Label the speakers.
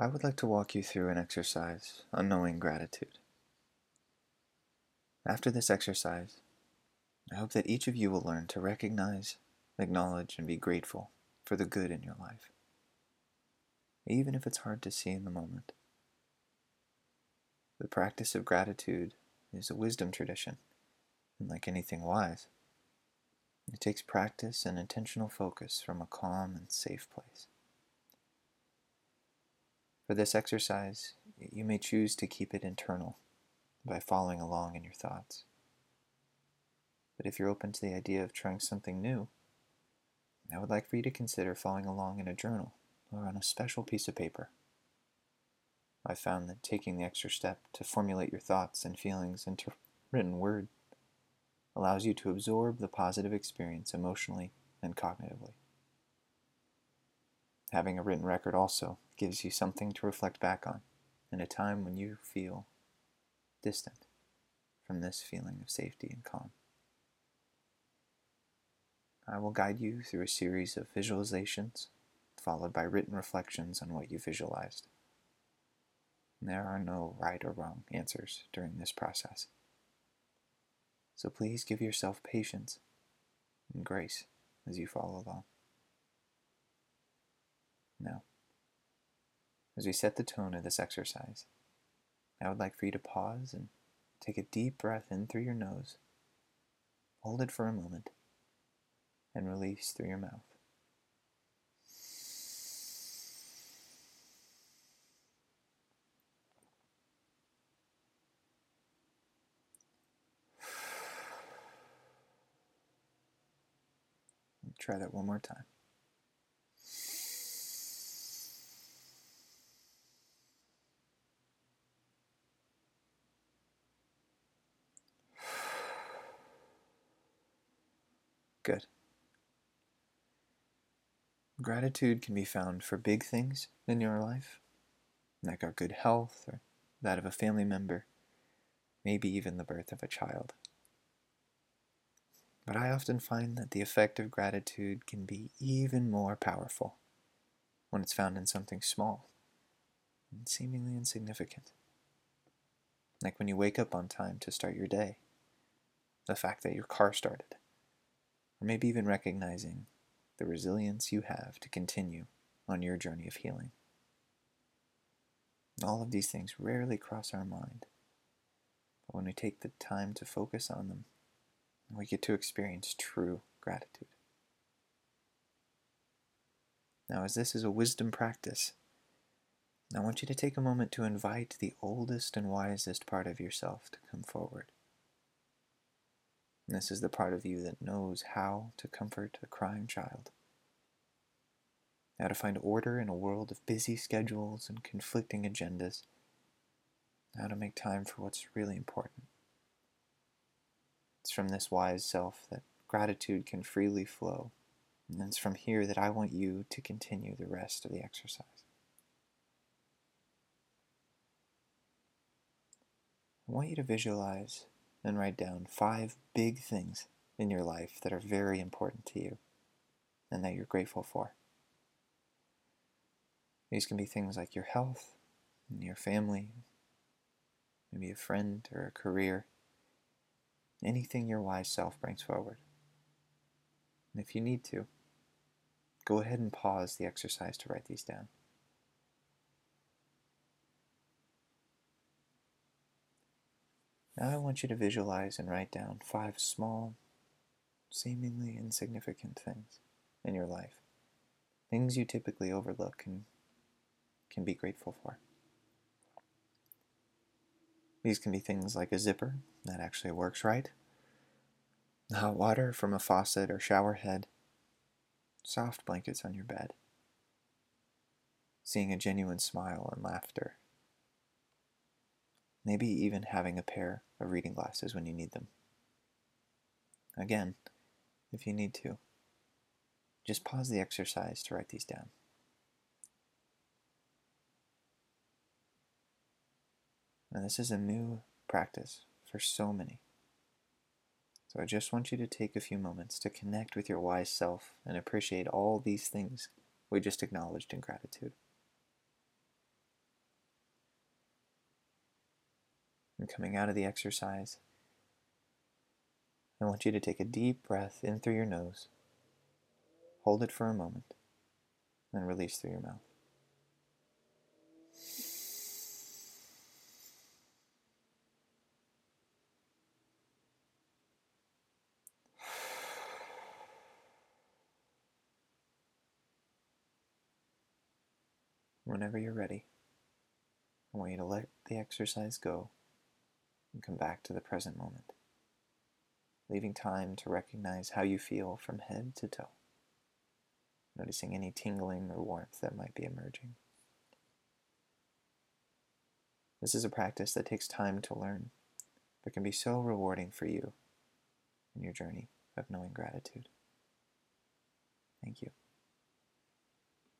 Speaker 1: I would like to walk you through an exercise on knowing gratitude. After this exercise, I hope that each of you will learn to recognize, acknowledge, and be grateful for the good in your life, even if it's hard to see in the moment. The practice of gratitude is a wisdom tradition, and like anything wise, it takes practice and intentional focus from a calm and safe place. For this exercise, you may choose to keep it internal by following along in your thoughts. But if you're open to the idea of trying something new, I would like for you to consider following along in a journal or on a special piece of paper. I found that taking the extra step to formulate your thoughts and feelings into written word allows you to absorb the positive experience emotionally and cognitively. Having a written record also gives you something to reflect back on in a time when you feel distant from this feeling of safety and calm. I will guide you through a series of visualizations, followed by written reflections on what you visualized. There are no right or wrong answers during this process. So please give yourself patience and grace as you follow along. Now, as we set the tone of this exercise, I would like for you to pause and take a deep breath in through your nose, hold it for a moment, and release through your mouth. Try that one more time. Good. Gratitude can be found for big things in your life, like our good health or that of a family member, maybe even the birth of a child. But I often find that the effect of gratitude can be even more powerful when it's found in something small and seemingly insignificant. Like when you wake up on time to start your day, the fact that your car started, or maybe even recognizing the resilience you have to continue on your journey of healing. All of these things rarely cross our mind, but when we take the time to focus on them, we get to experience true gratitude. Now, as this is a wisdom practice, I want you to take a moment to invite the oldest and wisest part of yourself to come forward. And this is the part of you that knows how to comfort a crying child, how to find order in a world of busy schedules and conflicting agendas, how to make time for what's really important. It's from this wise self that gratitude can freely flow. And it's from here that I want you to continue the rest of the exercise. I want you to visualize and write down five big things in your life that are very important to you and that you're grateful for. These can be things like your health, and your family, maybe a friend or a career anything your wise self brings forward. And if you need to, go ahead and pause the exercise to write these down. Now I want you to visualize and write down five small, seemingly insignificant things in your life. Things you typically overlook and can be grateful for. These can be things like a zipper that actually works right, hot water from a faucet or shower head, soft blankets on your bed, seeing a genuine smile and laughter, maybe even having a pair of reading glasses when you need them. Again, if you need to, just pause the exercise to write these down. Now, this is a new practice for so many. So I just want you to take a few moments to connect with your wise self and appreciate all these things we just acknowledged in gratitude. And coming out of the exercise, I want you to take a deep breath in through your nose, hold it for a moment, then release through your mouth. Whenever you're ready, I want you to let the exercise go and come back to the present moment, leaving time to recognize how you feel from head to toe, noticing any tingling or warmth that might be emerging. This is a practice that takes time to learn, but can be so rewarding for you in your journey of knowing gratitude. Thank you.